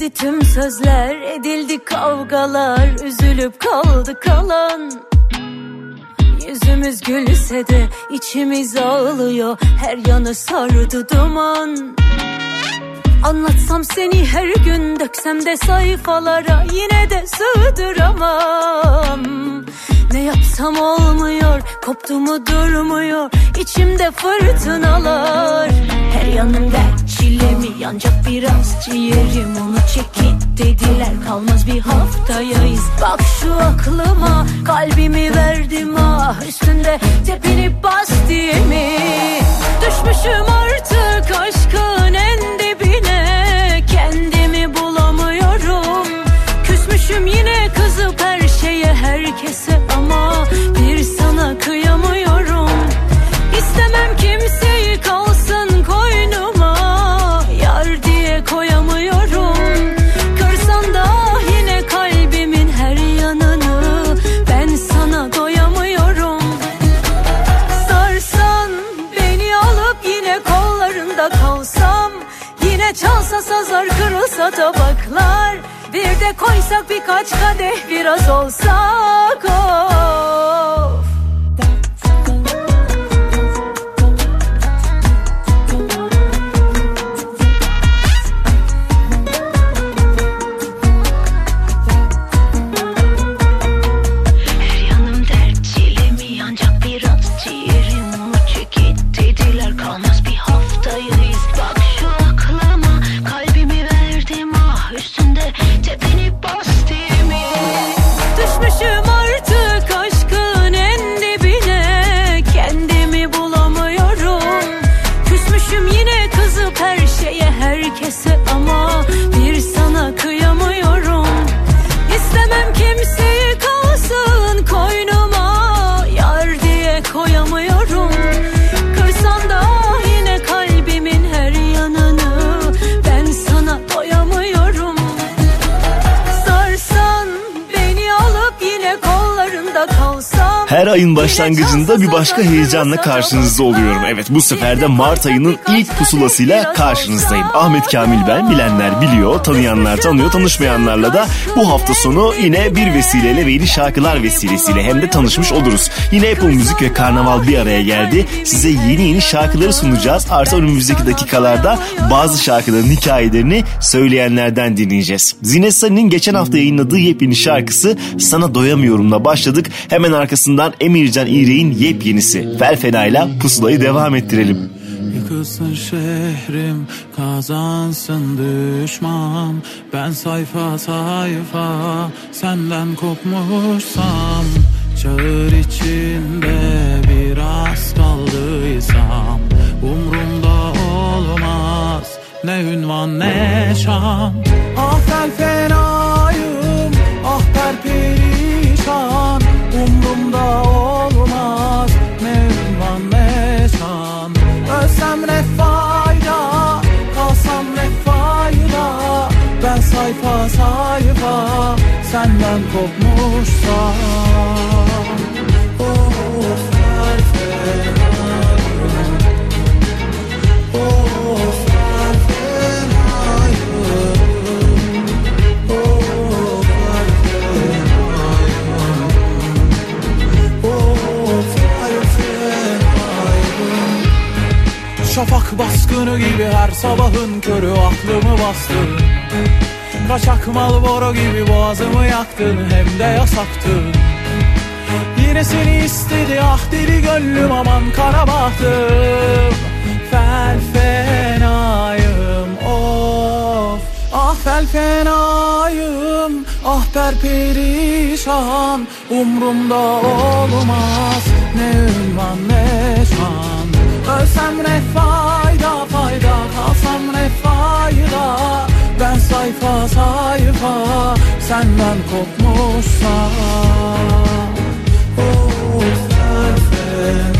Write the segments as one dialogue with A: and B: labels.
A: Söylendi tüm sözler, edildi kavgalar, üzülüp kaldı kalan. Yüzümüz gülse de içimiz ağlıyor, her yanı sardı duman. Anlatsam seni her gün döksem de sayfalara yine de sığdıramam. Ne yapsam olmuyor, koptu mu durmuyor, içimde fırtınalar. Her yanım dert çile mi yancak biraz ciğerim onu çekit dediler kalmaz bir haftayayız. Bak şu aklıma kalbimi verdim ah üstünde tepinip bas diye mi? Düşmüşüm artık aşkın en dibine kendimi bulamıyorum. Küsmüşüm yine kızıp her şeye herkese sazlar kırılsa tabaklar Bir de koysak birkaç kadeh biraz olsak of
B: ayın başlangıcında bir başka heyecanla karşınızda oluyorum. Evet bu sefer de Mart ayının ilk pusulasıyla karşınızdayım. Ahmet Kamil ben bilenler biliyor, tanıyanlar tanıyor, tanışmayanlarla da bu hafta sonu yine bir vesileyle ve yeni şarkılar vesilesiyle hem de tanışmış oluruz. Yine Apple Müzik ve Karnaval bir araya geldi. Size yeni yeni şarkıları sunacağız. Artı önümüzdeki dakikalarda bazı şarkıların hikayelerini söyleyenlerden dinleyeceğiz. Zine Sarı'nın geçen hafta yayınladığı yepyeni şarkısı Sana Doyamıyorum'la başladık. Hemen arkasından Emircan İğrek'in yepyenisi. Felfena'yla pusulayı devam ettirelim.
C: Yıkılsın şehrim kazansın düşman. Ben sayfa sayfa senden kopmuşsam Çağır içinde biraz kaldıysam. Umrumda olmaz ne ünvan ne şan. Ah fel Olmaz. Ne şan. Ölsem ne fayda kalsam ne fayda? Ben sayfa sayfa senden kopmuşsam Şafak baskını gibi her sabahın körü aklımı bastı. Kaçak mal boro gibi boğazımı yaktın hem de yasaktın Yine seni istedi ah deli gönlüm aman kara bahtım. Fel fenayım of. Ah fel fenayım ah perperişan Umrumda olmaz ne ünvan ne şan Ölsem ne fayda fayda Kalsam ne fayda? Ben sayfa sayfa Senden kopmuşsam. Oh
D: sensin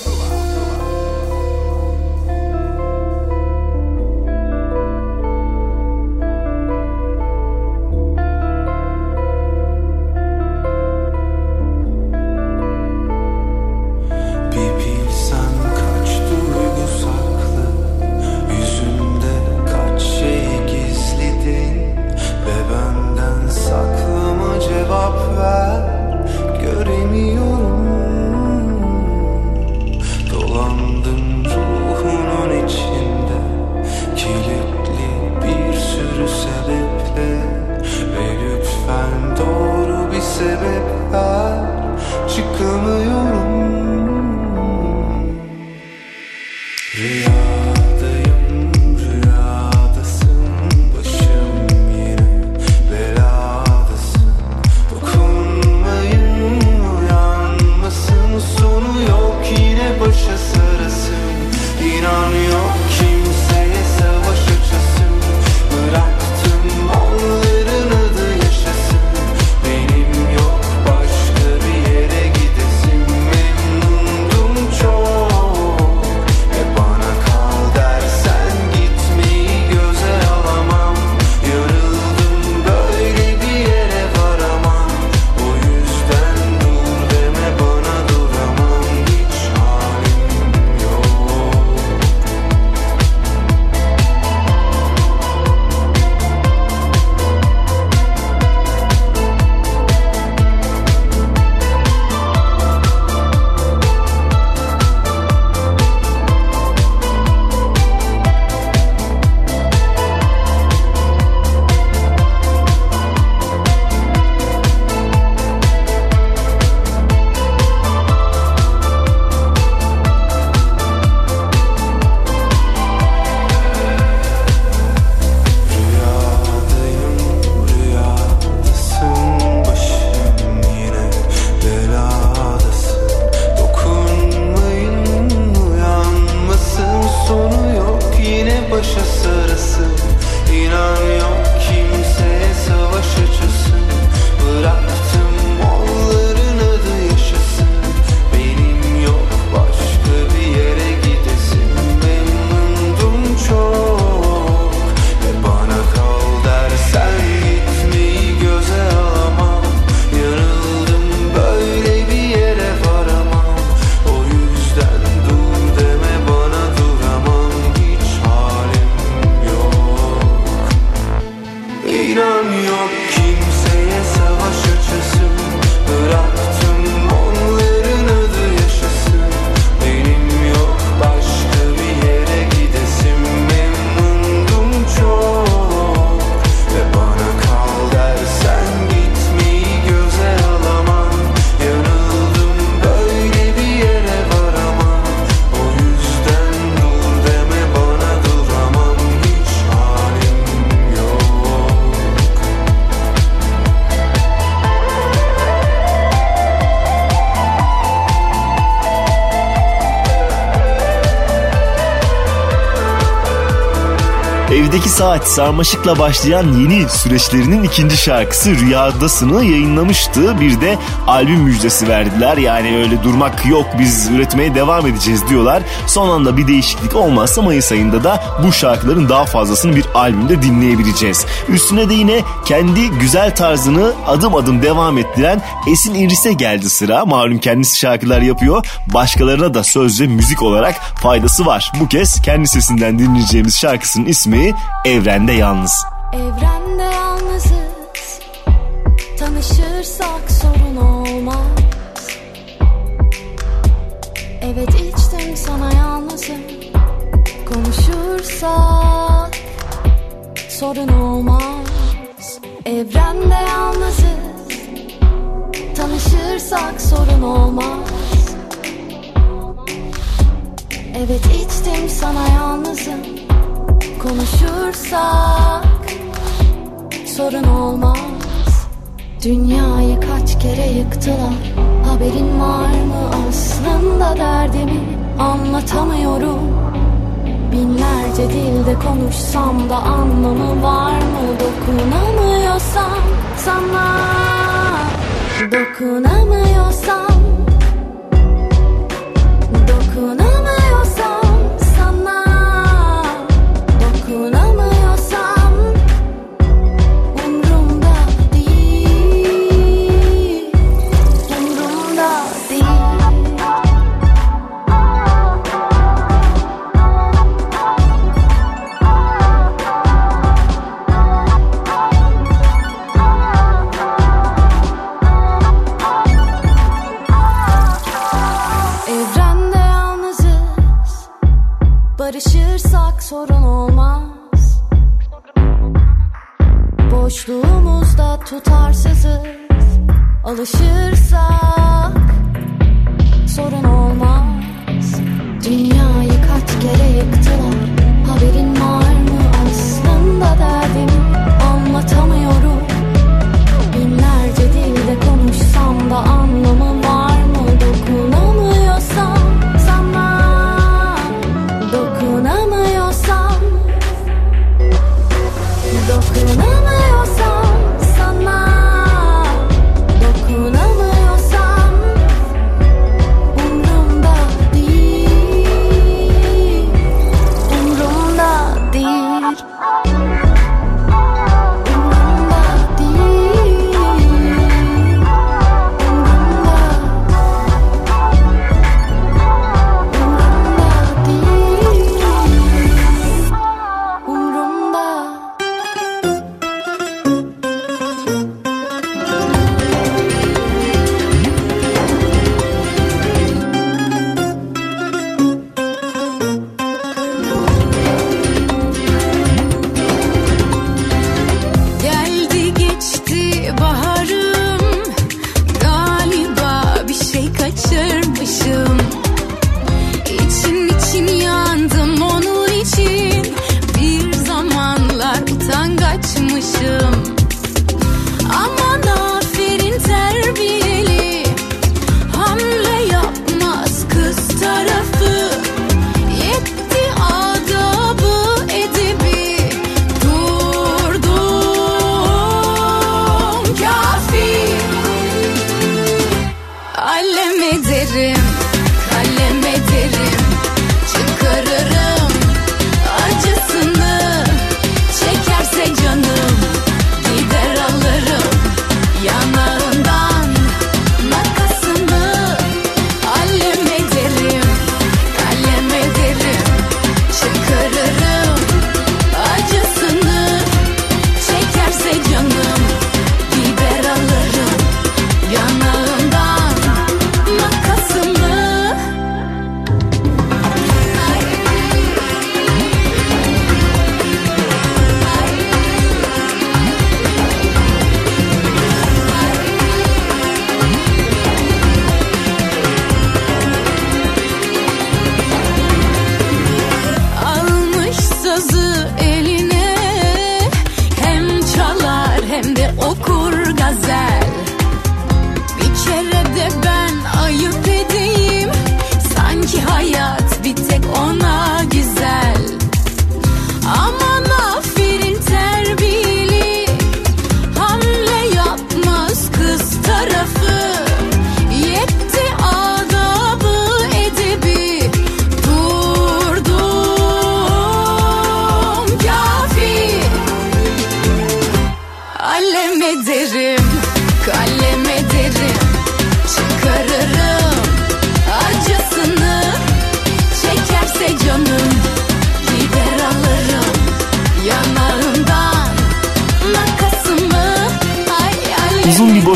B: saat sarmaşıkla başlayan yeni süreçlerinin ikinci şarkısı Rüyadasını yayınlamıştı. Bir de albüm müjdesi verdiler. Yani öyle durmak yok biz üretmeye devam edeceğiz diyorlar. Son anda bir değişiklik olmazsa Mayıs ayında da bu şarkıların daha fazlasını bir albümde dinleyebileceğiz. Üstüne de yine kendi güzel tarzını adım adım devam ettiren Esin İris'e geldi sıra. Malum kendisi şarkılar yapıyor. Başkalarına da söz müzik olarak faydası var. Bu kez kendi sesinden dinleyeceğimiz şarkısının ismi evrende yalnız.
E: Evren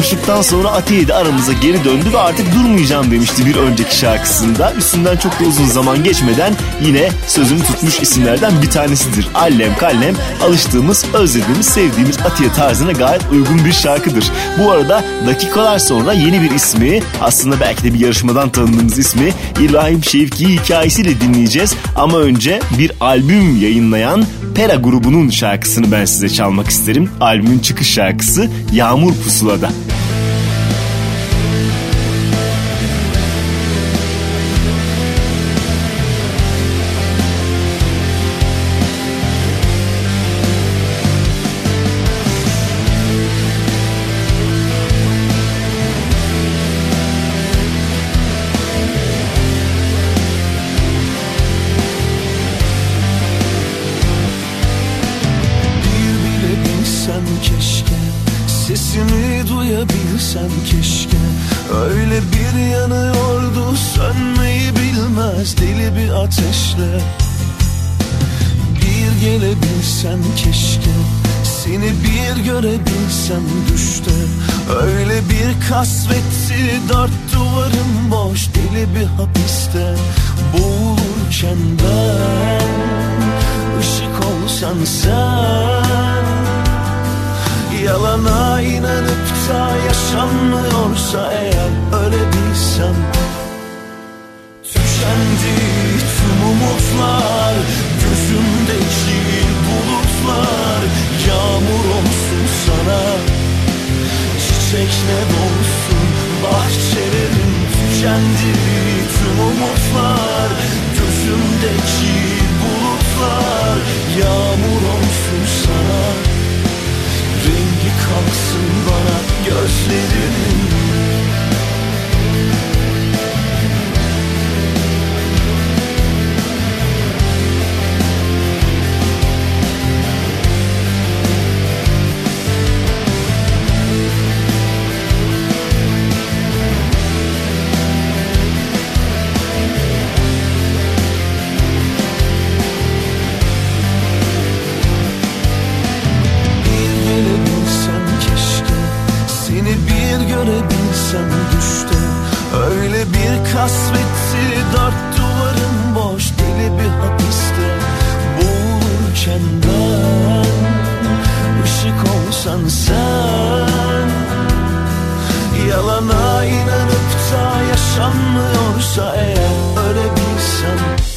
E: boşluktan sonra Atiye de aramıza geri döndü ve artık durmayacağım demişti bir önceki şarkısında. Üstünden çok da uzun zaman geçmeden yine sözünü tutmuş isimlerden bir tanesidir. Allem kallem alıştığımız, özlediğimiz, sevdiğimiz Atiye tarzına gayet uygun bir şarkıdır. Bu arada dakikalar sonra yeni bir ismi aslında belki de bir yarışmadan tanıdığımız ismi İbrahim Şevki'yi hikayesiyle dinleyeceğiz. Ama önce bir albüm yayınlayan
F: Pera grubunun şarkısını ben size çalmak isterim. Albümün çıkış şarkısı Yağmur Pusula'da.
G: Hasretti dört duvarın boş deli bir hapiste Boğulurken ben. Işık olsan sen Yalana inanıp da yaşanmıyorsa eğer
H: ölebilsem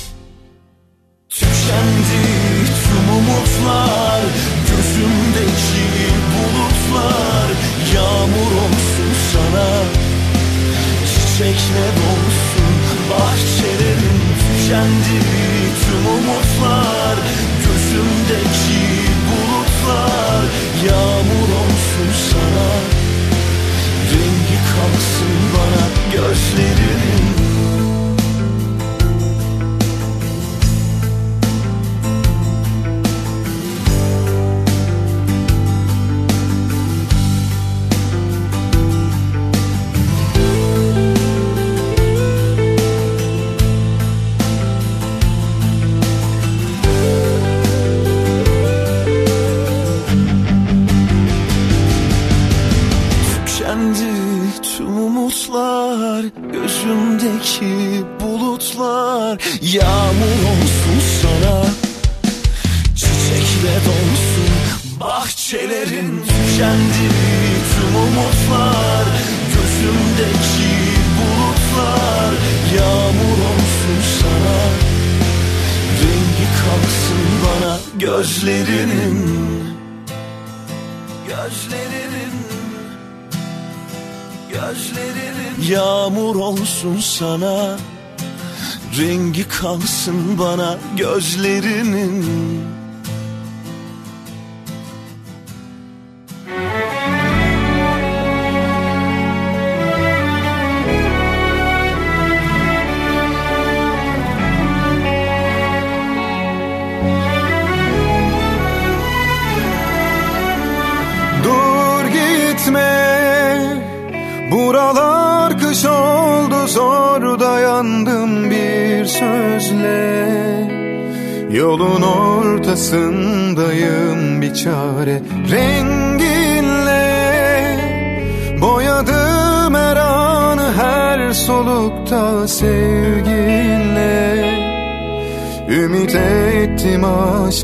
H: Gözleri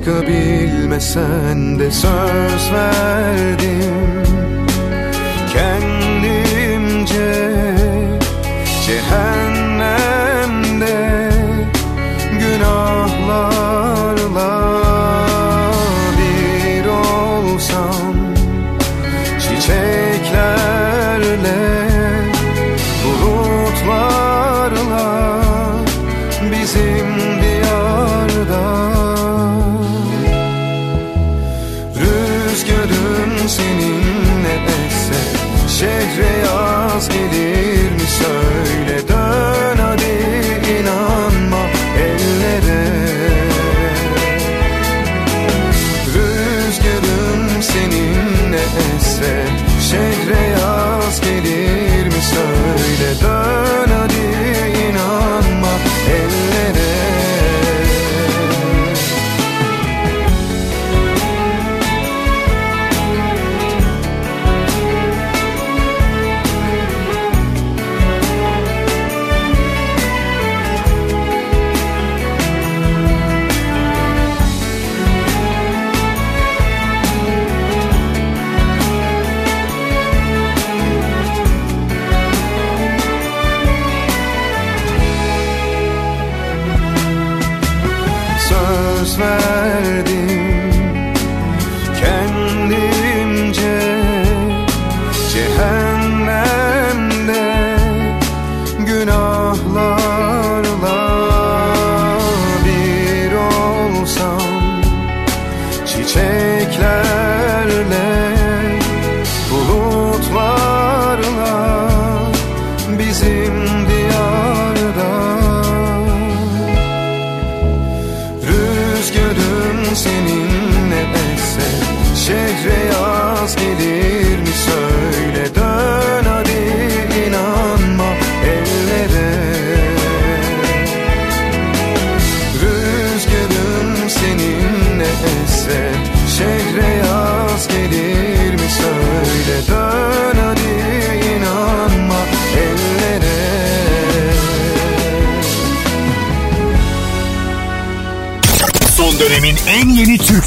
H: Başka bilmesen de söz verdim.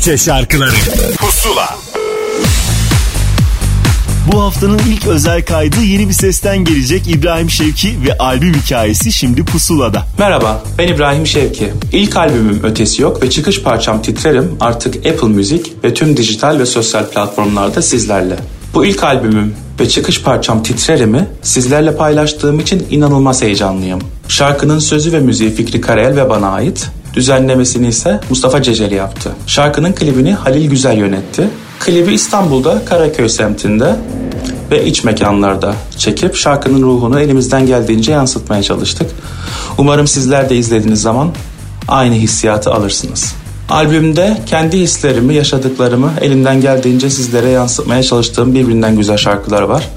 I: Türkçe şarkıları Pusula
B: Bu haftanın ilk özel kaydı yeni bir sesten gelecek İbrahim Şevki ve albüm hikayesi şimdi Pusula'da.
J: Merhaba, ben İbrahim Şevki. İlk albümüm Ötesi Yok ve çıkış parçam Titrerim artık Apple Müzik ve tüm dijital ve sosyal platformlarda sizlerle. Bu ilk albümüm ve çıkış parçam Titrerim'i sizlerle paylaştığım için inanılmaz heyecanlıyım. Şarkının sözü ve müziği Fikri Karayel ve bana ait. Düzenlemesini ise Mustafa Ceceli yaptı. Şarkının klibini Halil Güzel yönetti. Klibi İstanbul'da Karaköy semtinde ve iç mekanlarda çekip şarkının ruhunu elimizden geldiğince yansıtmaya çalıştık. Umarım sizler de izlediğiniz zaman aynı hissiyatı alırsınız. Albümde kendi hislerimi, yaşadıklarımı elimden geldiğince sizlere yansıtmaya çalıştığım birbirinden güzel şarkılar var.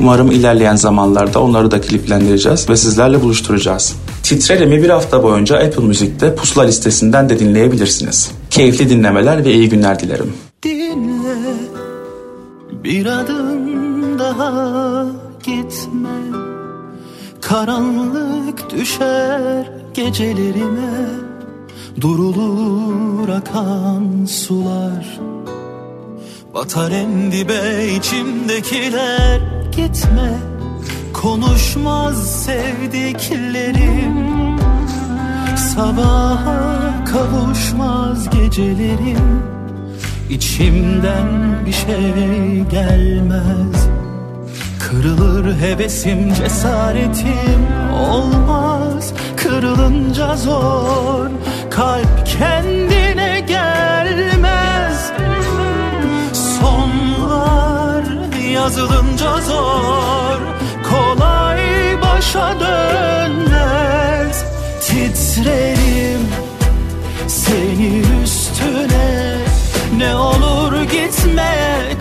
J: Umarım ilerleyen zamanlarda onları da kliplendireceğiz ve sizlerle buluşturacağız. Titrerimi bir hafta boyunca Apple Müzik'te pusula listesinden de dinleyebilirsiniz. Keyifli dinlemeler ve iyi günler dilerim.
K: Dinle. Bir adım daha gitme. Karanlık düşer gecelerime. Durulur akan sular. Batar en dibe içimdekiler. Gitme konuşmaz sevdiklerim. Sabaha kavuşmaz gecelerim. İçimden bir şey gelmez. Kırılır hevesim cesaretim olmaz. Kırılınca zor kalp kendine gelmez. Sonlar yazılınca zor başa dönmez. Titrerim senin üstüne. Ne olur gitme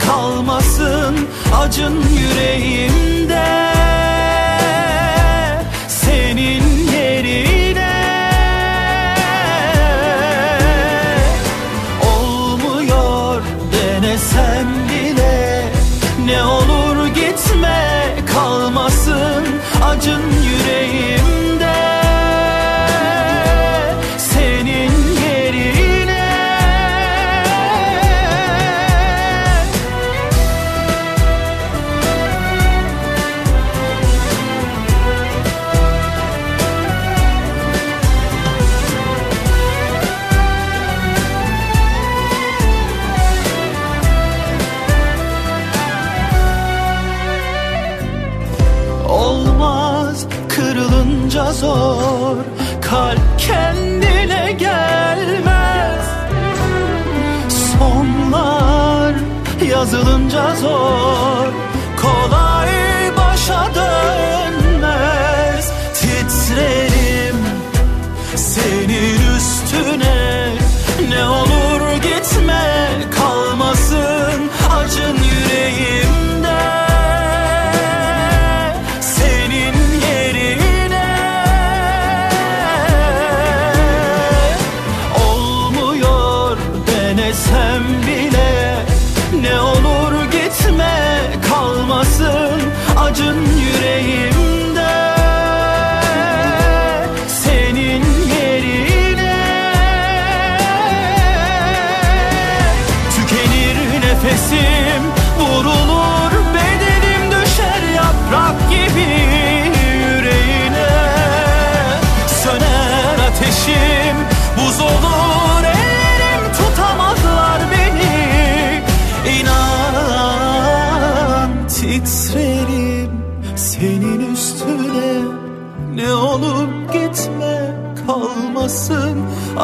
K: kalmasın acın yüreğimde. Senin yerine Olmuyor denesem bile. Ne olur acın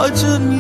K: kalmasın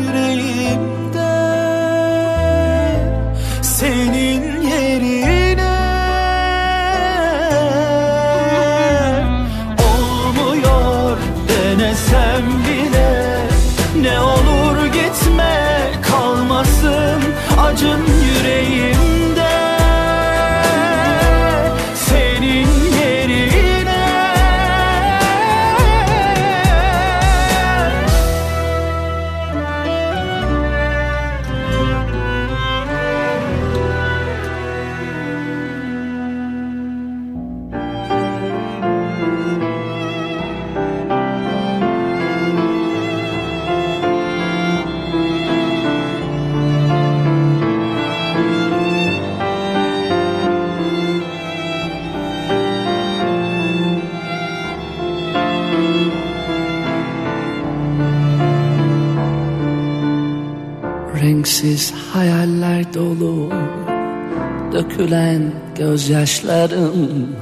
L: Dökülen gözyaşlarım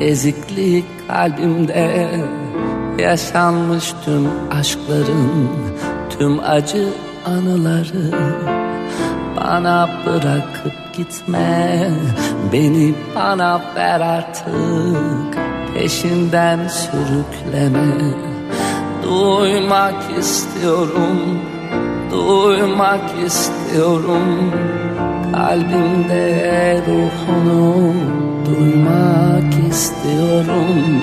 L: Eziklik kalbimde. Yaşanmış tüm aşkların Tüm acı anıları Bana bırakıp gitme. Beni bana ver artık Peşinden sürükleme. Duymak istiyorum Duymak istiyorum Kalbimde ruhunu Duymak istiyorum.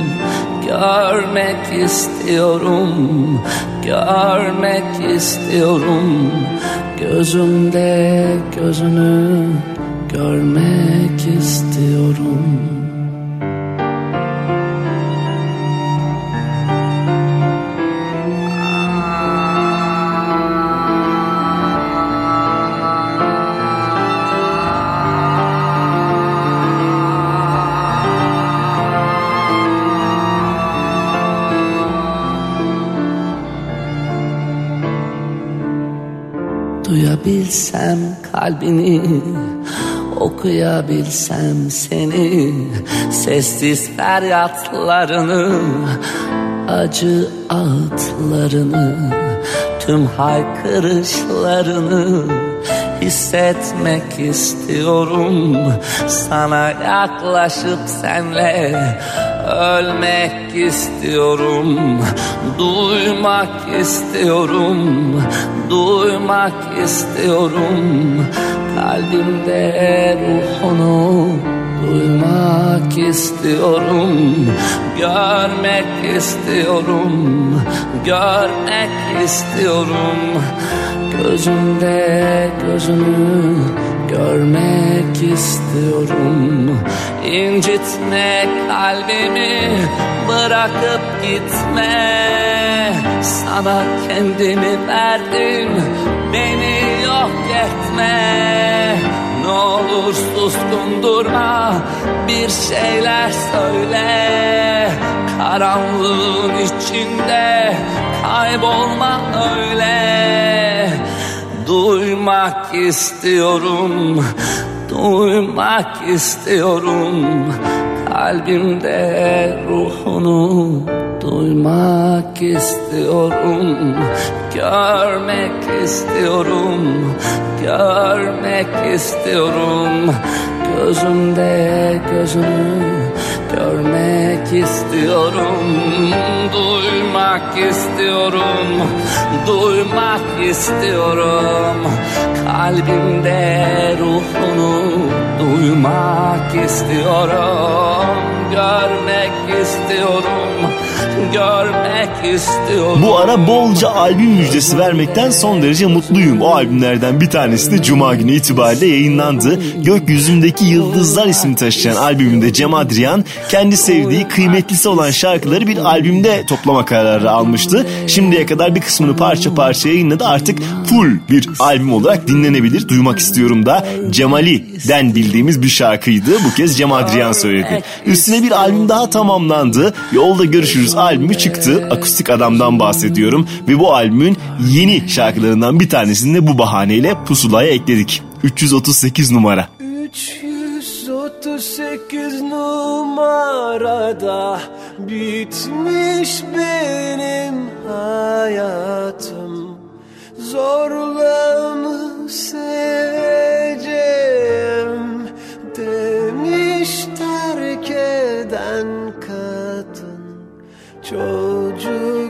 L: Görmek istiyorum Görmek istiyorum. Gözümde gözünü Görmek istiyorum Okuyabilsem seni Sessiz feryatlarını Acı ağıtlarını Tüm haykırışlarını Hissetmek istiyorum. Sana yaklaşıp senle Ölmek istiyorum. Duymak istiyorum Duymak istiyorum Kalbimde ruhunu Duymak istiyorum. Görmek istiyorum Görmek istiyorum. Gözümde gözünü görmek istiyorum. İncitme kalbimi bırakıp gitme. Sana kendimi verdim beni yok etme Ne olur suskun durma bir şeyler söyle. Karanlığın içinde kaybolma öyle. Duymak istiyorum, duymak istiyorum. Kalbimde ruhunu duymak istiyorum Görmek istiyorum, görmek istiyorum. Gözümde gözünü görmek istiyorum. Duymak istiyorum, duymak istiyorum. Kalbimde ruhunu duymak istiyorum Görmek istiyorum, görmek istiyorum
B: Bu ara bolca albüm müjdesi vermekten son derece mutluyum. O albümlerden bir tanesi de Cuma günü itibariyle yayınlandı. Gökyüzündeki Yıldızlar ismini taşıyan albümünde Cem Adrian kendi sevdiği kıymetlisi olan şarkıları bir albümde toplama kararı almıştı. Şimdiye kadar bir kısmını parça parça yayınladı. Artık full bir albüm olarak dinlenebilir. Duymak istiyorum da Cemali'den bildiğimiz bir şarkıydı. Bu kez Cem Adrian söyledi. Üstüne bir albüm daha tamamlandı. Yolda Görüşürüz albümü çıktı. Akustik Adam'dan bahsediyorum. Ve bu albümün yeni şarkılarından bir tanesini de bu bahaneyle pusulaya ekledik. 338 numara.
M: 338 numarada Bitmiş benim hayatım Zorla mı seveceğim Çocukluk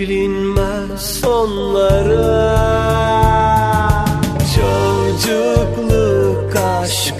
M: Bilinmez sonlara. Çocukluk aşkı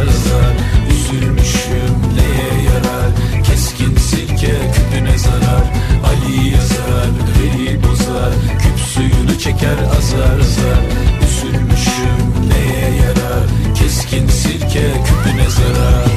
M: azar Üzülmüşüm neye yarar? Keskin sirke küpüne zarar. Ali yazar, Veli bozar. Küp suyunu çeker azar azar. Üzülmüşüm neye yarar? Keskin sirke küpüne zarar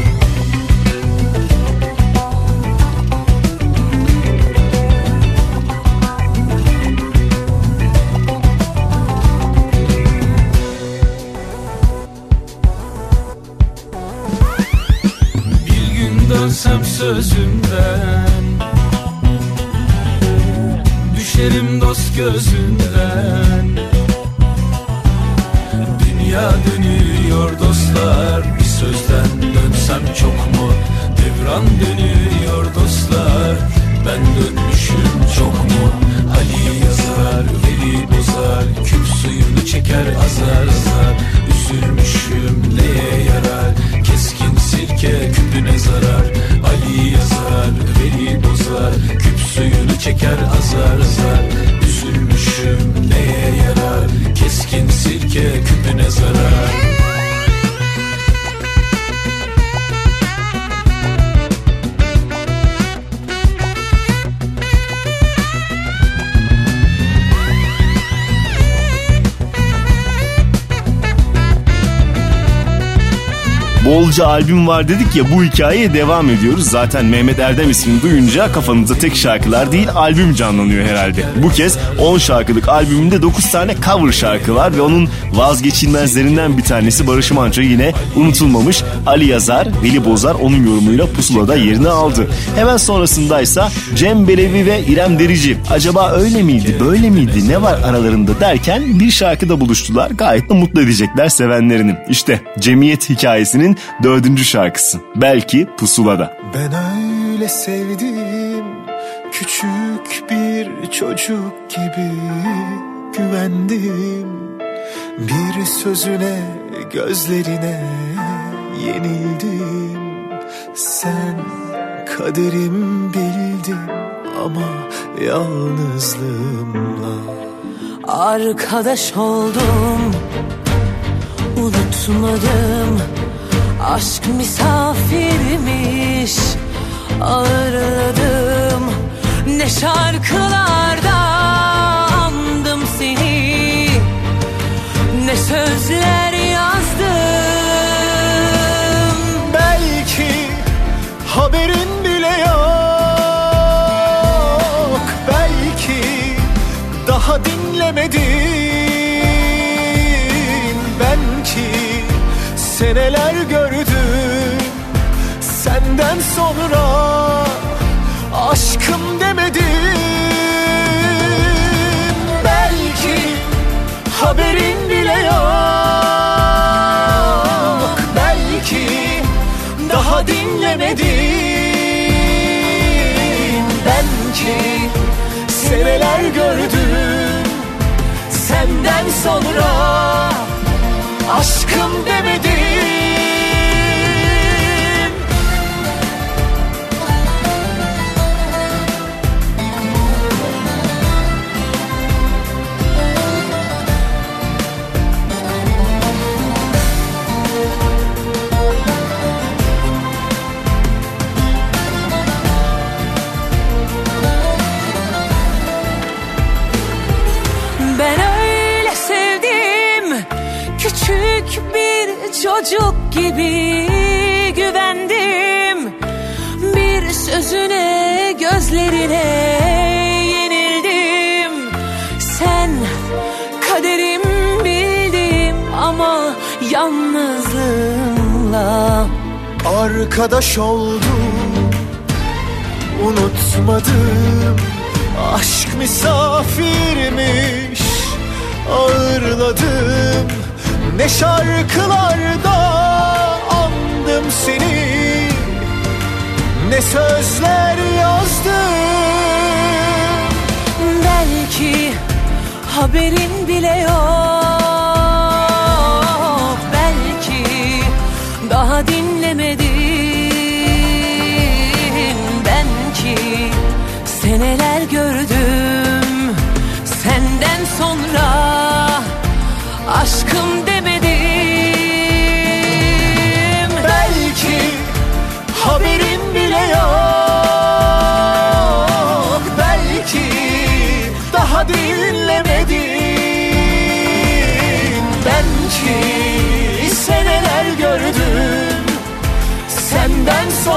B: Bolca albüm var dedik ya bu hikayeye devam ediyoruz. Zaten Mehmet Erdem ismini duyunca kafanızda tek şarkılar değil albüm canlanıyor herhalde. Bu kez 10 şarkılık albümünde 9 tane cover şarkı var ve onun vazgeçilmezlerinden bir tanesi Barış Manço yine unutulmamış. Ali Yazar, Veli Bozar onun yorumuyla pusulada yerini aldı. Hemen sonrasındaysa Cem Belevi ve İrem Derici. Acaba öyle miydi, böyle miydi, ne var aralarında derken bir şarkıda buluştular. Gayet de mutlu edecekler sevenlerini. İşte Cemiyet hikayesinin dördüncü şarkısı. Belki pusulada.
F: Ben öyle sevdim küçük bir çocuk gibi güvendim bir sözüne gözlerine yenildim. Sen kaderim bildim ama yalnızlığımla.
A: Arkadaş oldum Unutmadım. Aşk misafirmiş Ağırladım. Ne şarkılarda andım seni Ne sözler
F: haberin bile yok. Belki daha dinlemedin seneler gördün Senden sonra aşkım demedin
A: çocuk gibi güvendim. Bir sözüne gözlerine yenildim. Sen kaderim bildim ama yalnızlığımla
F: Arkadaş oldum Unutmadım. Aşk misafirmiş Ağırladım ne şarkılarda andım seni Ne sözler yazdım.
A: Belki haberin bile yok Belki daha dinlemedin. Ben ki seneler gördüm Senden sonra aşkım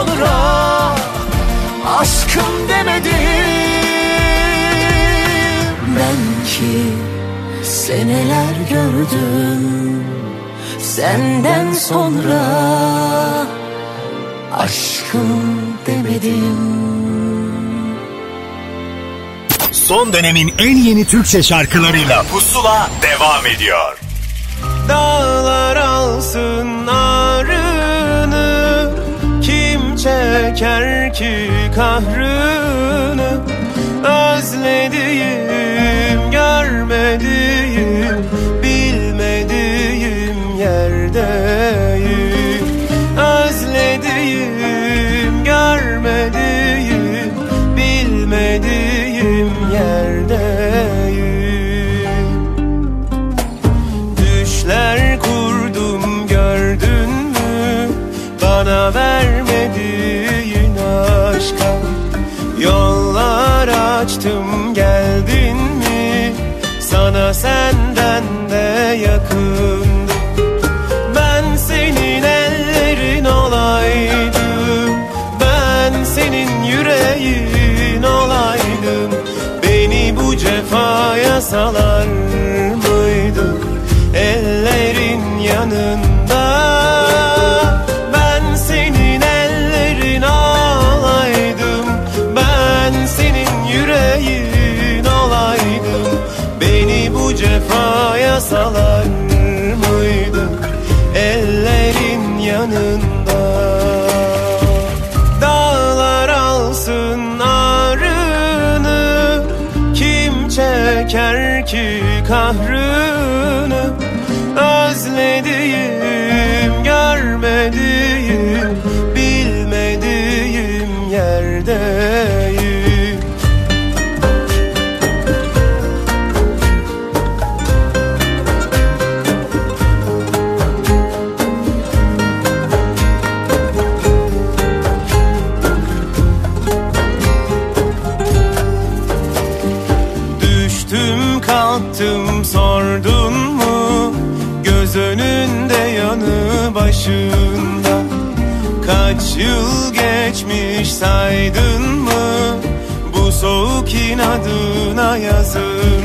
F: Sonra aşkım demedim
A: Ben ki seneler gördüm Senden sonra aşkım demedim
I: Son dönemin en yeni Türkçe şarkılarıyla Pusula devam ediyor.
N: Dağlar alsın çeker ki kahrını Özlediğim, görmediğim Bilmediğim yerdeyim. Özlediğim, görmediğim Bilmediğim yerdeyim. Düşler kurdum gördün mü? Bana vermediğin açtım geldin mi? Sana senden de yakındım Ben senin ellerin olaydım. Ben senin yüreğin olaydım. Beni bu cefaya salar ki saydın mı? Bu soğuk inadına yazında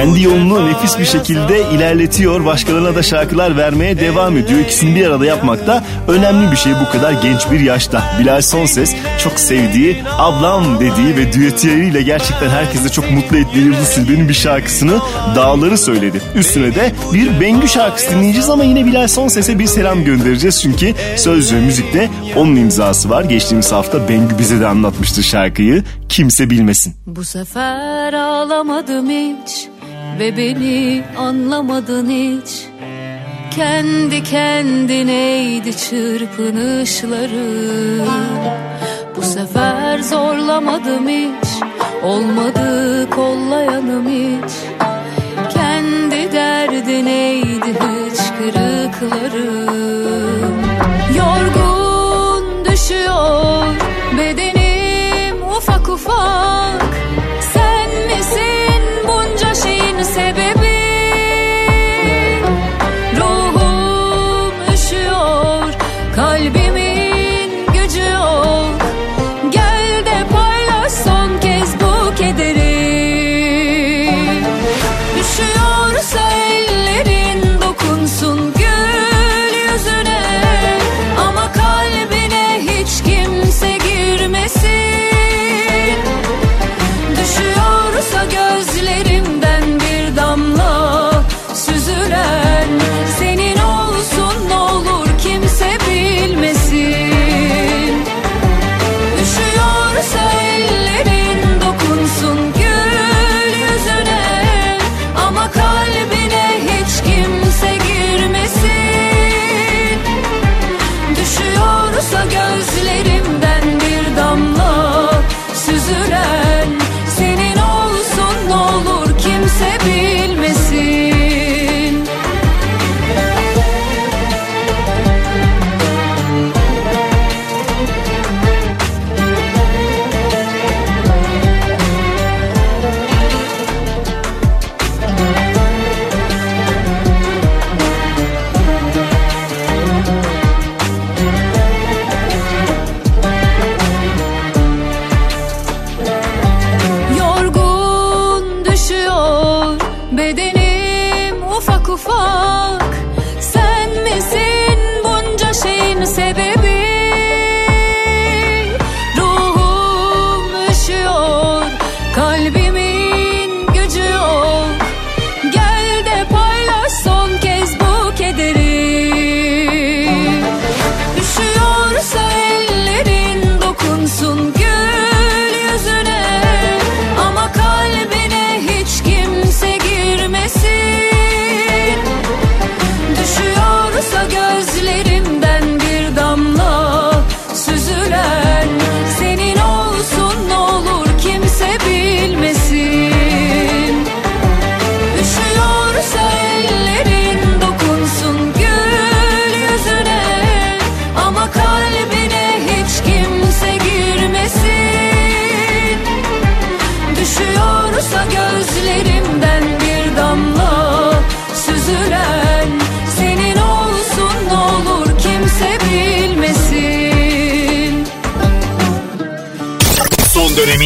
B: Kendi yolunu nefis bir şekilde ilerletiyor. Başkalarına da şarkılar vermeye devam ediyor. İkisini bir arada yapmak da önemli bir şey bu kadar genç bir yaşta. Bilal Sonses çok sevdiği, ablam dediği ve düetleriyle gerçekten herkesi çok mutlu ettiği Yıldız Silbe'nin bir şarkısını Dağları söyledi. Üstüne de bir Bengü şarkısı dinleyeceğiz ama yine Bilal Sonses'e bir selam göndereceğiz. Çünkü söz ve müzikte onun imzası var. Geçtiğimiz hafta Bengü bize de anlatmıştı şarkıyı. Kimse bilmesin.
A: Bu sefer ağlamadım hiç ve beni anlamadın hiç. Kendi kendineydi çırpınışları. Bu sefer zorlamadım hiç. Olmadı kollayanım hiç. Kendi derdineydi hıçkırıklarım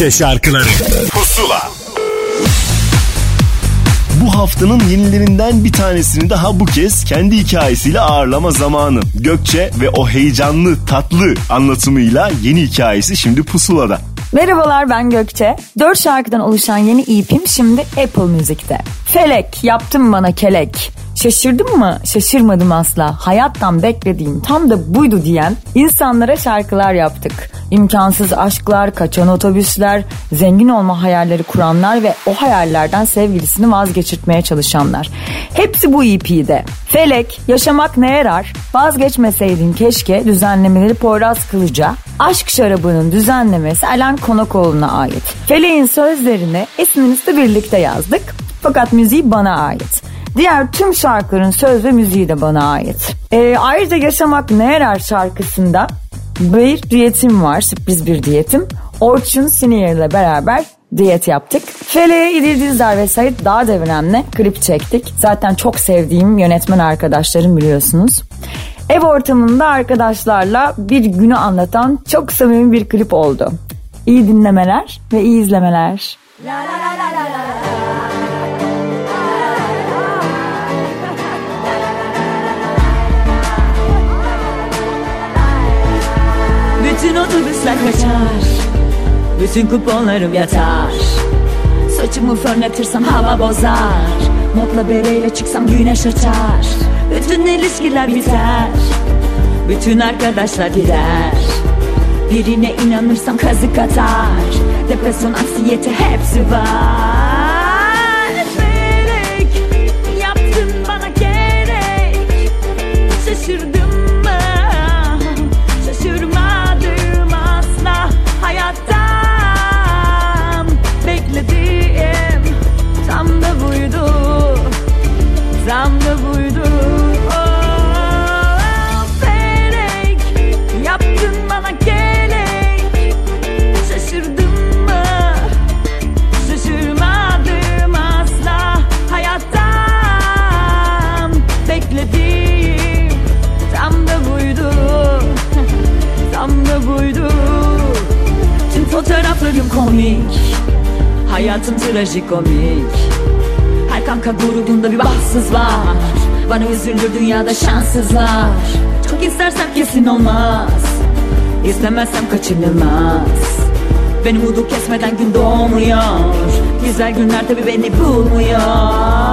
A: Türkçe şarkıları Pusula
B: Bu haftanın yenilerinden bir tanesini daha bu kez kendi hikayesiyle ağırlama zamanı. Gökçe ve o heyecanlı, tatlı anlatımıyla yeni hikayesi şimdi pusulada.
O: Merhabalar ben Gökçe. 4 şarkıdan oluşan yeni EP'm şimdi Apple Music'te. Felek yaptın bana kelek. Şaşırdım mı? Şaşırmadım asla. Hayattan beklediğim tam da buydu diyen insanlara şarkılar yaptık. İmkansız aşklar, kaçan otobüsler, zengin olma hayalleri kuranlar ve o hayallerden sevgilisini vazgeçirtmeye çalışanlar. Hepsi bu EP'de. Felek, yaşamak ne yarar? Vazgeçmeseydin keşke düzenlemeleri Poyraz Kılıca, Aşk Şarabı'nın düzenlemesi Alen Konakoğlu'na ait. Felek'in sözlerini esinimizle birlikte yazdık. Fakat müziği bana ait. Diğer tüm şarkıların söz ve müziği de bana ait. Ee, ayrıca Yaşamak Ne Yarar şarkısında bir diyetim var. Sürpriz bir diyetim. Orçun Sinir ile beraber diyet yaptık. Feleğe İdil Dizdar ve Sait Dağ Devrem'le klip çektik. Zaten çok sevdiğim yönetmen arkadaşlarım biliyorsunuz. Ev ortamında arkadaşlarla bir günü anlatan çok samimi bir klip oldu. İyi dinlemeler ve iyi izlemeler.
P: Bütün otobüsler kaçar. Bütün kuponlarım yatar. Saçımı fönletirsem hava bozar. Modla bereyle çıksam güneş açar. Bütün ilişkiler biter. Bütün arkadaşlar gider.
O: Birine inanırsam kazık atar. Depresyon, anksiyete hepsi var komik Hayatım trajikomik. Her kanka grubunda bir bahtsız var. Bana üzülür dünyada şanssızlar. Çok istersem kesin olmaz İstemezsem kaçınılmaz. Benim umudu kesmeden gün doğmuyor. Güzel günler tabi beni bulmuyor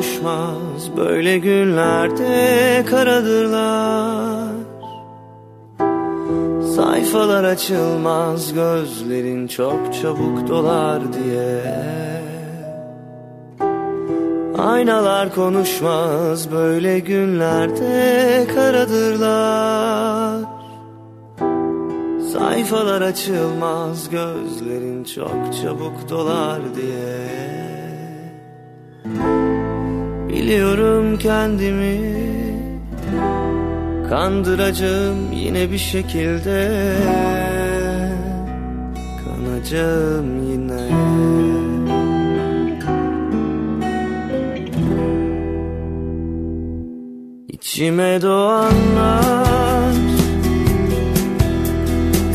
D: konuşmaz böyle günlerde karadırlar. Sayfalar açılmaz gözlerin çok çabuk dolar diye. Aynalar konuşmaz böyle günlerde karadırlar. Sayfalar açılmaz gözlerin çok çabuk dolar diye Biliyorum kendimi. Kandıracağım yine bir şekilde. Kanacağım yine. İçime doğanlar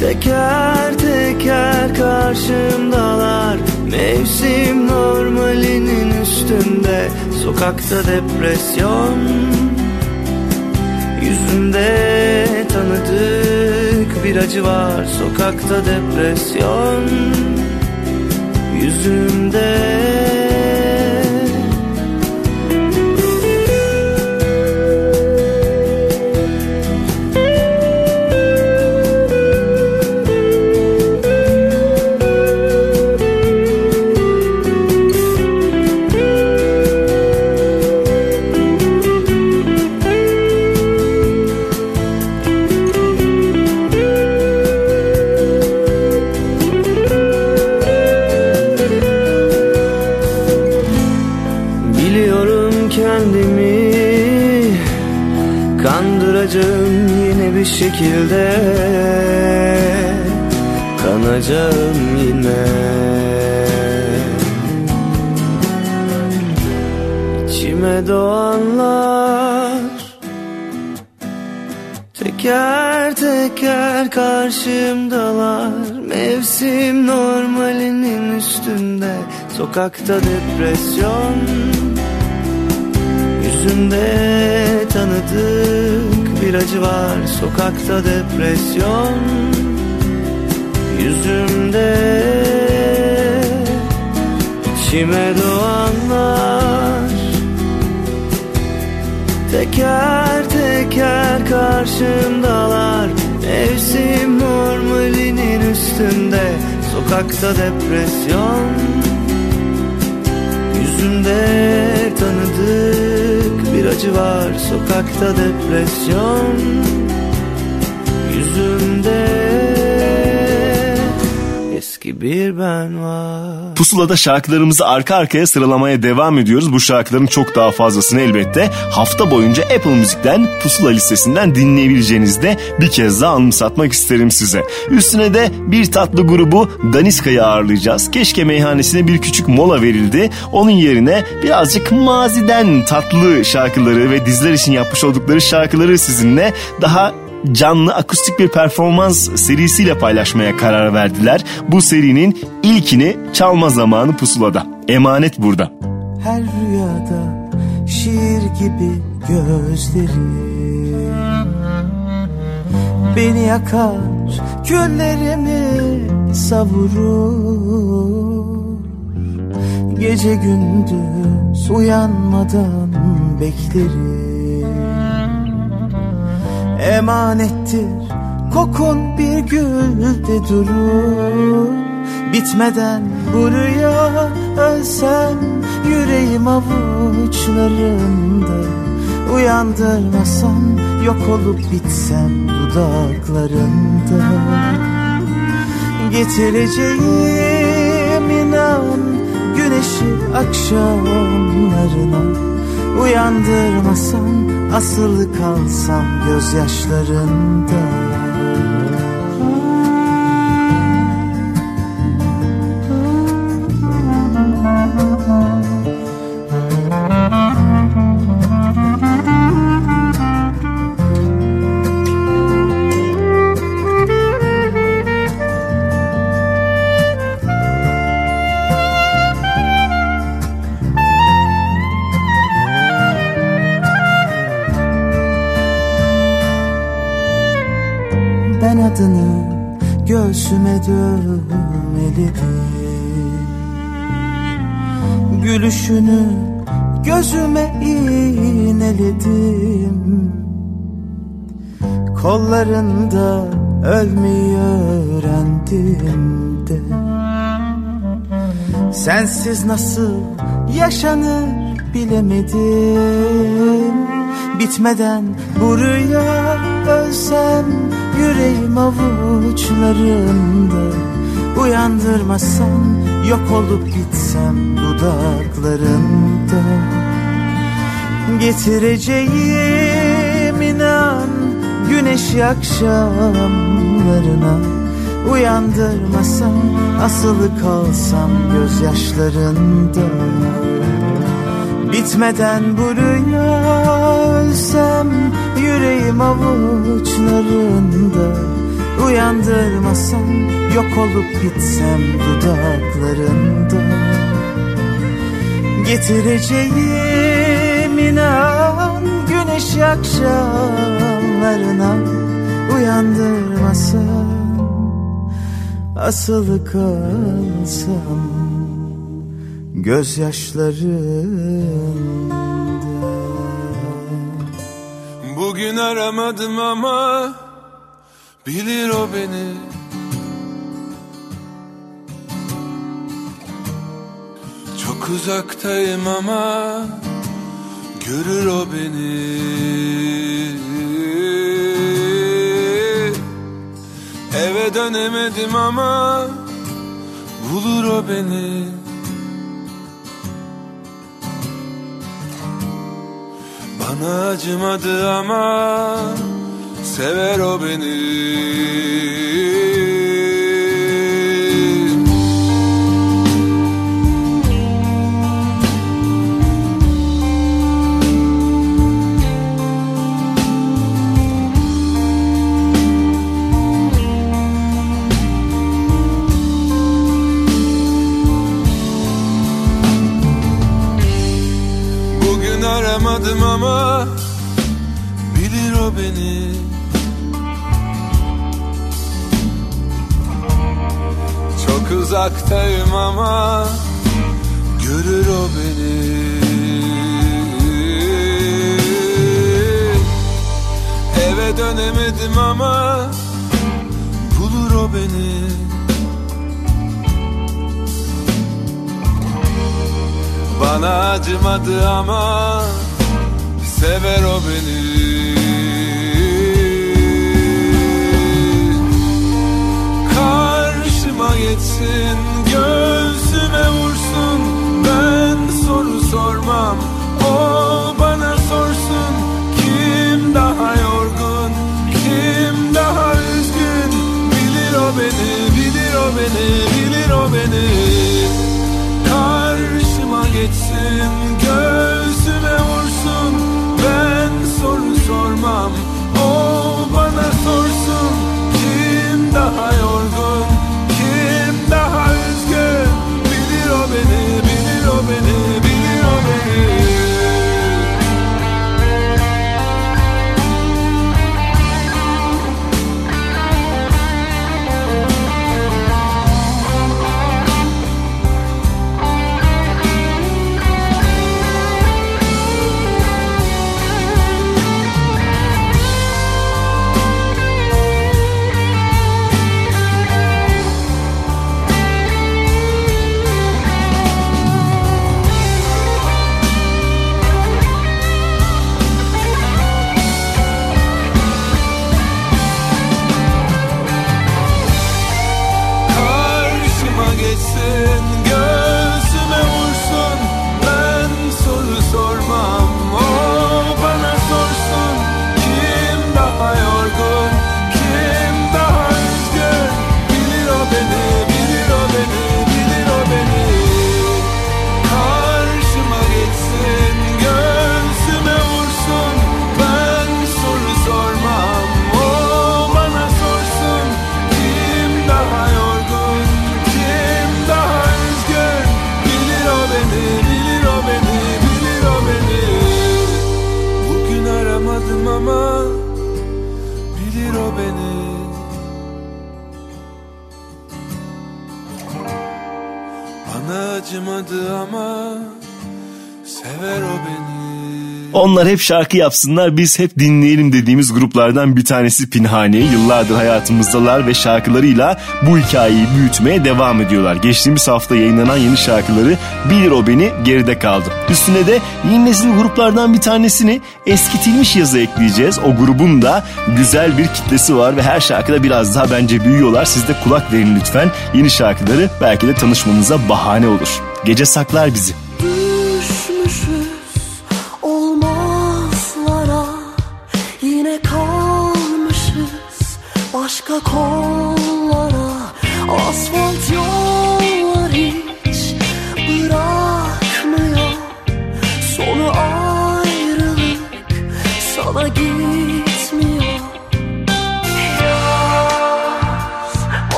D: Teker teker karşımdalar. Mevsim normalinin üstünde Sokakta depresyon. Yüzünde tanıdık bir acı var Sokakta depresyon. Yüzümde şekilde Kanacağım yine. İçime doğanlar Teker teker karşımdalar. Mevsim normalinin üstünde Sokakta depresyon Yüzünde tanıdık bir acı var Sokakta depresyon. Yüzümde içime doğanlar. Teker teker karşımdalar. Mevsim normalinin üstünde Sokakta depresyon. Yüzümde tanıdık bir acı var Sokakta depresyon eski bir ben var
B: Pusula'da şarkılarımızı arka arkaya sıralamaya devam ediyoruz. Bu şarkıların çok daha fazlasını elbette hafta boyunca Apple Müzik'ten Pusula listesinden dinleyebileceğinizi de bir kez daha anımsatmak isterim size. Üstüne de bir tatlı grubu Daniska'yı ağırlayacağız. Keşke meyhanesine bir küçük mola verildi. Onun yerine birazcık maziden tatlı şarkıları ve dizler için yapmış oldukları şarkıları sizinle daha canlı akustik bir performans serisiyle paylaşmaya karar verdiler. Bu serinin ilkini çalma zamanı pusulada. Emanet burada.
Q: Her rüyada şiir gibi gözleri Beni yakar küllerimi savurur Gece gündüz uyanmadan beklerim Emanettir. Kokun bir gülde durur. Bitmeden bu rüya ölsem yüreğim avuçlarında Uyandırmasam yok olup bitsem dudaklarında. Getireceğim inan güneşi akşamlarına Uyandırmasam asılı kalsam gözyaşlarında adını göğsüme dövmelidim Gülüşünü gözüme iğneledim Kollarında ölmeyi öğrendim de. Sensiz nasıl yaşanır bilemedim. Bitmeden bu rüya ölsem yüreğim avuçlarında. Uyandırmasan yok olup gitsem dudaklarında. Getireceğim inan güneşi akşamlarına. Uyandırmasam asılı kalsam gözyaşlarında Bitmeden bu rüya ölsem yüreğim avuçlarında Uyandırmasam yok olup gitsem dudaklarında. Getireceğim inan güneşi akşamlarına Uyandırmasam asılı kalsam gözyaşlarında
M: Bugün aramadım ama bilir o beni. Çok uzaktayım ama görür o beni. Eve dönemedim ama bulur o beni
R: Bana acımadı ama sever o beni aramadım ama bilir o beni. Çok uzaktayım ama görür o beni. Eve dönemedim ama bulur o beni. Bana acımadı ama sever o beni. Karşıma geçsin göğsüme vursun. Ben soru sormam o bana sorsun. Kim daha yorgun kim daha üzgün? Bilir o beni bilir o beni bilir o beni sormam. O bana sorsun
B: hep şarkı yapsınlar biz hep dinleyelim dediğimiz gruplardan bir tanesi Pinhane. Yıllardır hayatımızdalar ve şarkılarıyla bu hikayeyi büyütmeye devam ediyorlar. Geçtiğimiz hafta yayınlanan yeni şarkıları Bilir O Beni geride kaldı. Üstüne de yeni nesil gruplardan bir tanesini eskitilmiş yazı ekleyeceğiz. O grubun da güzel bir kitlesi var ve her şarkıda biraz daha bence büyüyorlar. Siz de kulak verin lütfen. Yeni şarkıları belki de tanışmanıza bahane olur. Gece saklar bizi.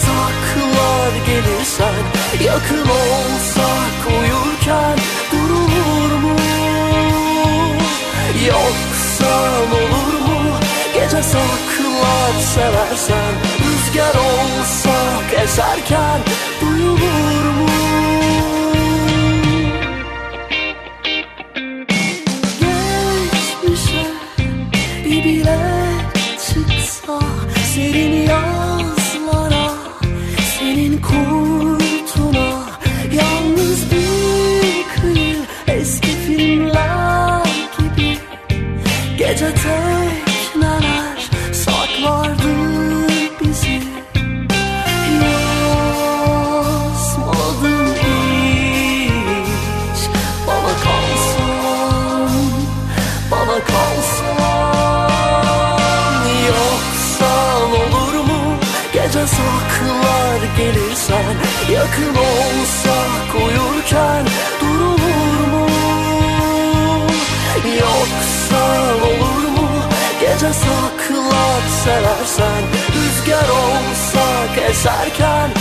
S: Saklar gelirsen Yakın olsak uyurken durulur mu? Yoksa olur mu? Gece saklar seversen Rüzgar olsak eserken duyulur gece saklar seversen Rüzgar olsak eserken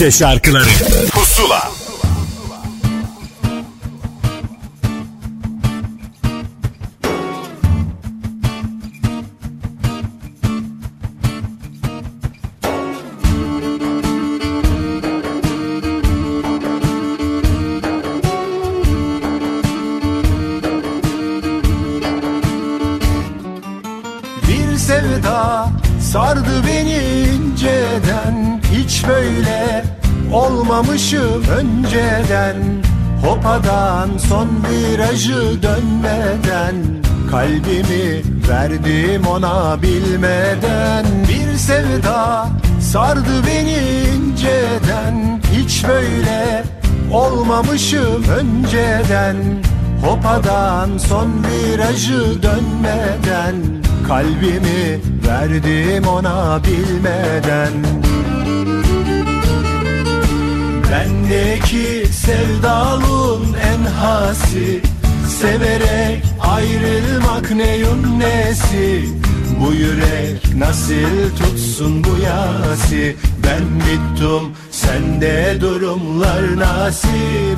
I: Türkçe şarkıları
T: Kalbimi verdim ona bilmeden. Bir sevda sardı beni inceden. Hiç böyle olmamışım önceden. Hopadan son virajı dönmeden. Kalbimi verdim ona bilmeden. Bendeki sevdalın en hasi. Severek ayrılmak neyin nesi? Bu yürek nasıl tutsun bu yasi? Ben bittim sende durumlar nasi?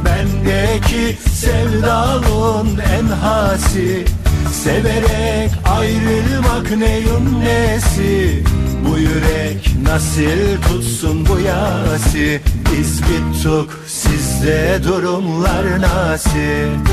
T: Bendeki sevdalın en hasi? Severek ayrılmak neyin nesi? Bu yürek nasıl tutsun bu yasi? Biz bittik sizde durumlar nasıl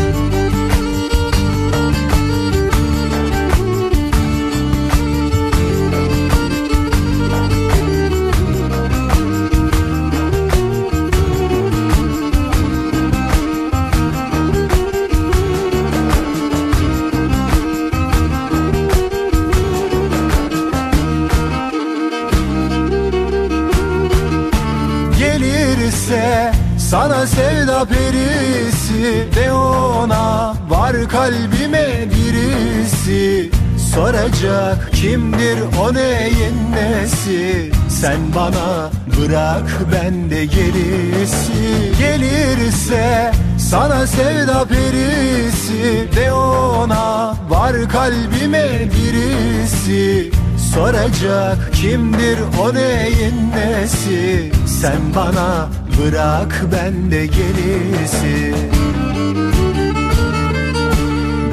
T: sana sevda perisi De ona var kalbime birisi. Soracak kimdir o neyin nesi? Sen bana bırak ben de gerisi. Gelirse sana sevda perisi De ona var kalbime birisi. Soracak kimdir o neyin nesi? Sen bana bırak ben de gerisi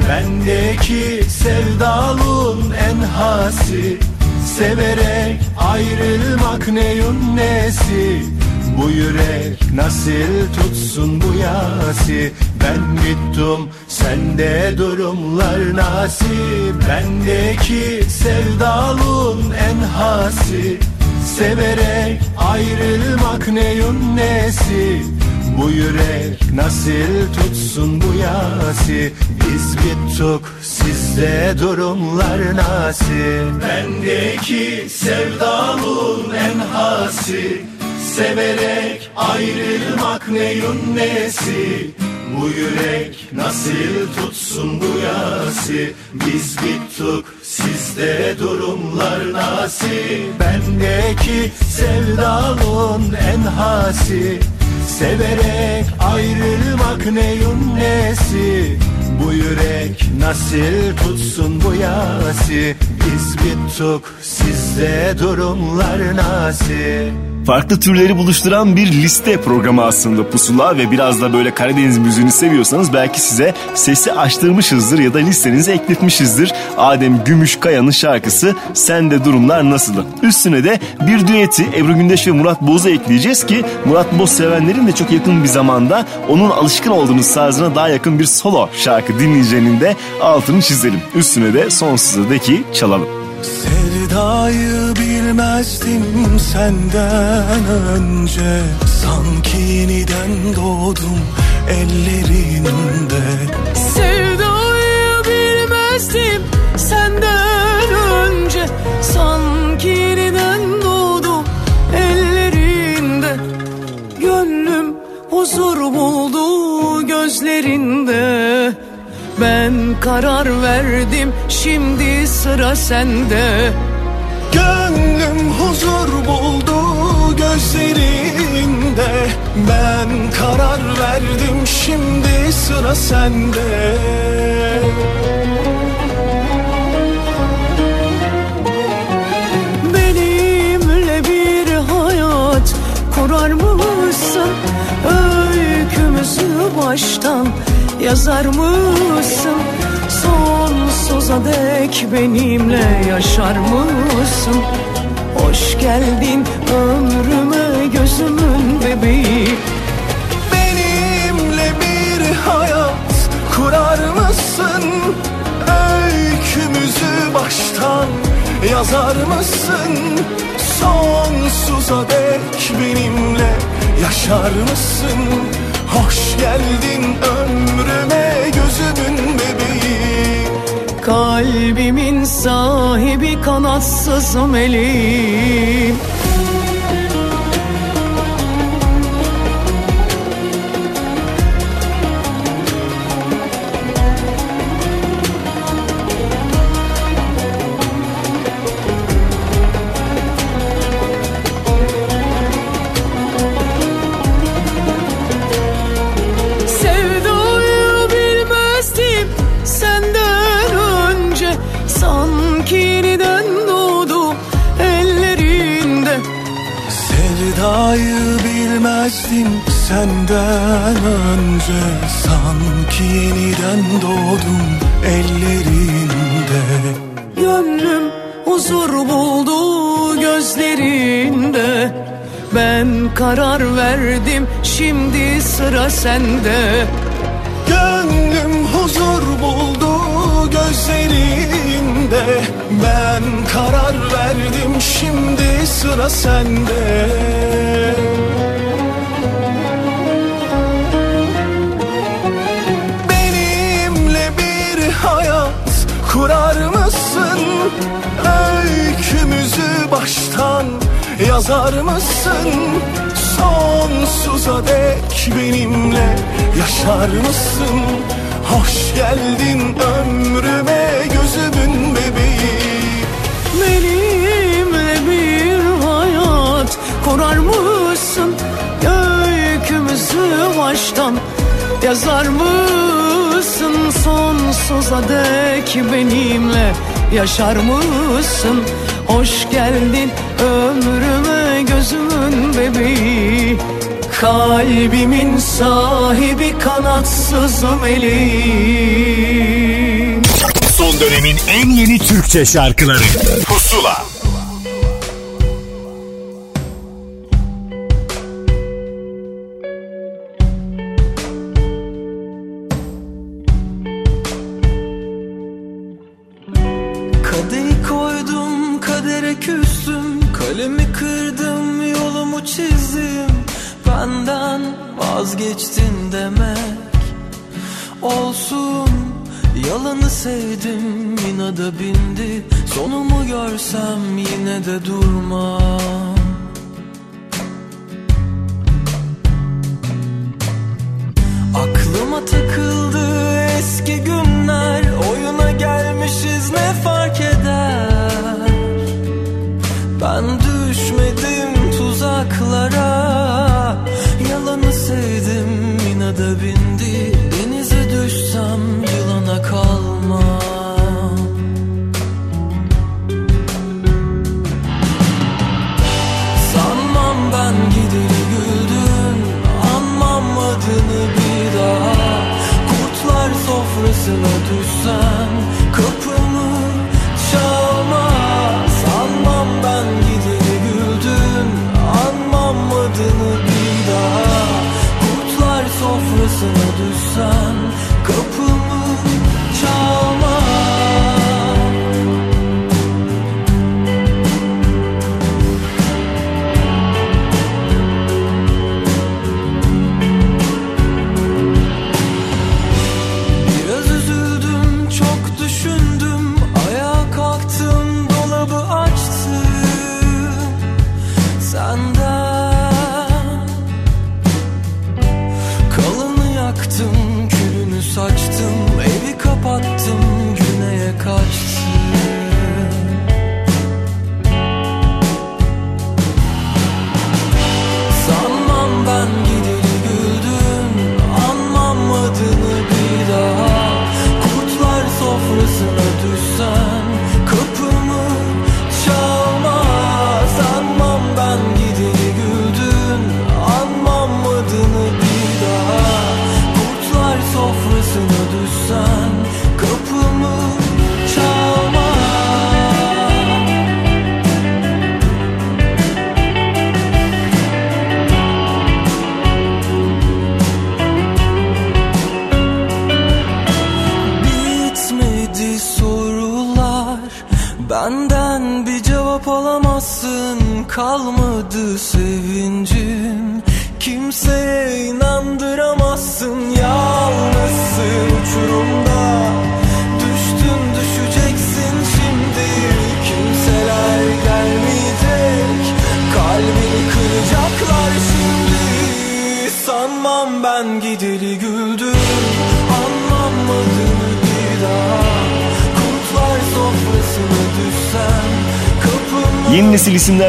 T: Bendeki sevdalın en hasi. Severek ayrılmak neyin nesi? Bu yürek nasıl tutsun bu yasi? Ben bittim sende durumlar nasip Bendeki sevdalın en hasi Severek ayrılmak neyin nesi Bu yürek nasıl tutsun bu yasi? Biz bittik sizde durumlar nasıl Bendeki sevdalın en hasi Severek ayrılmak neyin nesi Bu yürek nasıl tutsun bu yasi? Biz bittik sizde durumlar nasıl Bendeki sevdalın en hasi Severek ayrılmak neyin nesi Bu yürek nasıl tutsun bu yasi Biz bittik sizde durumlar nasıl
B: Farklı türleri buluşturan bir liste programı aslında Pusula ve biraz da böyle Karadeniz müziğini seviyorsanız belki size sesi açtırmışızdır ya da listenize ekletmişizdir. Adem Gümüşkaya'nın şarkısı Sende Durumlar Nasıl'ı. Üstüne de bir düeti Ebru Gündeş ve Murat Boz'a ekleyeceğiz ki Murat Boz sevenlerin de çok yakın bir zamanda onun alışkın olduğunuz tarzına daha yakın bir solo şarkı dinleyeceğinin de altını çizelim. Üstüne de Sonsuza'daki çalalım.
F: Sevdayı bilmezdim senden önce. Sanki yeniden doğdum ellerinde.
U: Sevdayı bilmezdim senden önce. Sanki yeniden doğdum ellerinde. Gönlüm huzur buldu gözlerinde Ben karar verdim şimdi sıra sende.
F: Gönlüm huzur buldu gözlerinde. Ben karar verdim şimdi sıra sende.
U: Benimle bir hayat kurar mısın? Öykümüzü baştan yazar mısın? Sonsuza dek benimle yaşar mısın? Hoş geldin ömrüme gözümün bebeği
F: Benimle bir hayat kurar mısın? Öykümüzü baştan yazar mısın? Sonsuza dek benimle yaşar mısın? Hoş geldin ömrüme gözümün bebeği.
U: Kalbimin sahibi kanatsız meleğim senden önce Sanki yeniden doğdum ellerinde. Gönlüm huzur buldu gözlerinde. Ben karar verdim şimdi sıra sende.
F: Gönlüm huzur buldu gözlerinde. Ben karar verdim şimdi sıra sende kurar mısın? Öykümüzü baştan yazar mısın? Sonsuza dek benimle yaşar mısın? Hoş geldin ömrüme gözümün bebeği
U: Benimle bir hayat kurar mısın? Öykümüzü baştan yazar mısın? Sonsuza dek benimle. Yaşar mısın? Hoş geldin ömrüme gözümün bebeği. Kalbimin sahibi kanatsız meleğim
I: Son dönemin en yeni Türkçe şarkıları. Pusula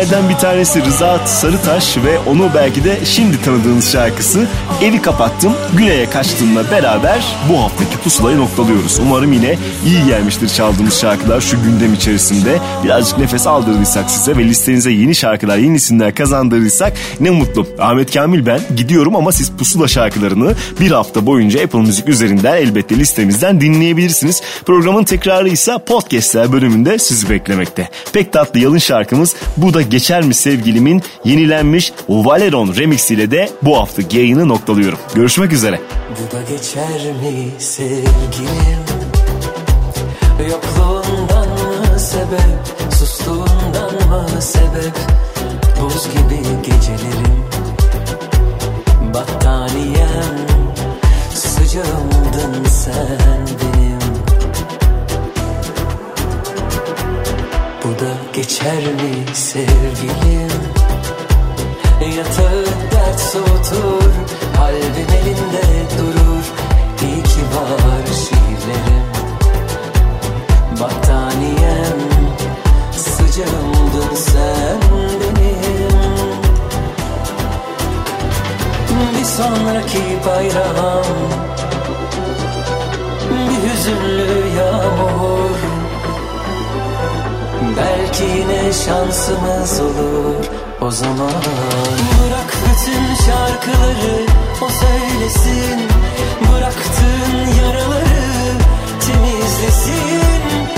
B: isimlerden bir tanesi Rıza Sarıtaş ve onu belki de şimdi tanıdığınız şarkısı Evi Kapattım, Güney'e Kaçtım'la beraber bu haftaki pusulayı noktalıyoruz. Umarım yine iyi gelmiştir çaldığımız şarkılar şu gündem içerisinde. Birazcık nefes aldırdıysak size ve listenize yeni şarkılar, yeni isimler kazandırdıysak ne mutlu. Ahmet Kamil ben gidiyorum ama siz pusula şarkılarını bir hafta boyunca Apple Müzik üzerinden elbette listemizden dinleyebilirsiniz. Programın tekrarı ise podcastler bölümünde sizi beklemekte. Pek tatlı yalın şarkımız Bu da Geçer mi Sevgilimin yenilenmiş Valeron remix ile de bu hafta yayını noktalıyorum. Görüşmek üzere.
Q: Bu da geçer mi sevgilim? Yokluğundan mı sebep Sustuğundan mı sebep? Buz gibi gecelerim. Battaniyem Sıcağımdın sen benim. Bu da geçer mi sevgilim? Yatağı dert soğutur Kalbim elinde durur İyi ki var şiirlerim. Battaniyem Sıcağımdın sen benim. Bir sonraki bayram Bir hüzünlü yağmur. Belki yine şansımız olur o zaman. Bırak bütün şarkıları o söylesin. Bıraktığın yaraları temizlesin